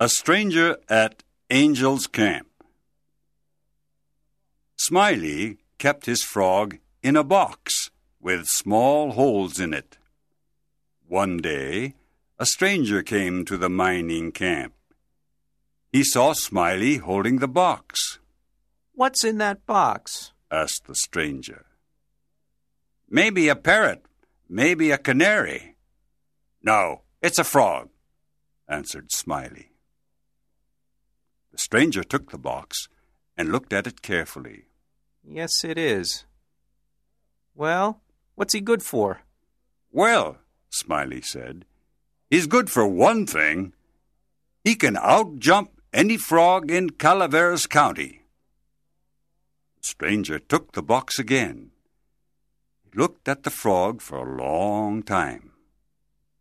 A stranger at Angel's Camp. Smiley kept his frog in a box with small holes in it. One day, a stranger came to the mining camp. He saw Smiley holding the box. What's in that box? asked the stranger. Maybe a parrot, maybe a canary. No, it's a frog, answered Smiley. The stranger took the box and looked at it carefully. Yes, it is. Well, what's he good for? Well, Smiley said, he's good for one thing. He can outjump any frog in Calaveras County. The stranger took the box again. He looked at the frog for a long time.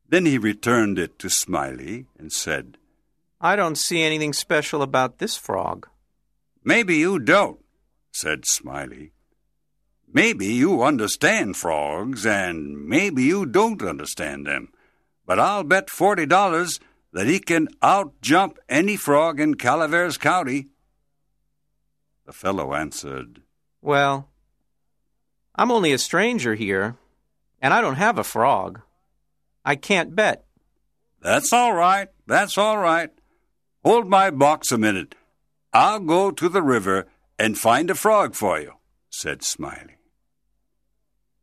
Then he returned it to Smiley and said, I don't see anything special about this frog. Maybe you don't, said Smiley. Maybe you understand frogs, and maybe you don't understand them. But I'll bet forty dollars that he can outjump any frog in Calaveras County. The fellow answered, Well, I'm only a stranger here, and I don't have a frog. I can't bet. That's all right, that's all right. Hold my box a minute. I'll go to the river and find a frog for you, said Smiley.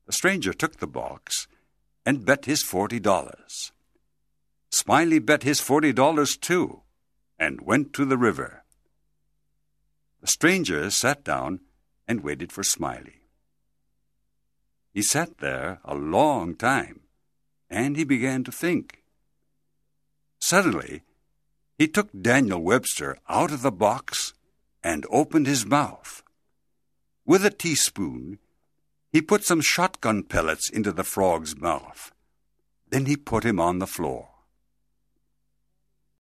The stranger took the box and bet his forty dollars. Smiley bet his forty dollars too, and went to the river. The stranger sat down and waited for Smiley. He sat there a long time, and he began to think. Suddenly, he took Daniel Webster out of the box and opened his mouth. With a teaspoon, he put some shotgun pellets into the frog's mouth. Then he put him on the floor.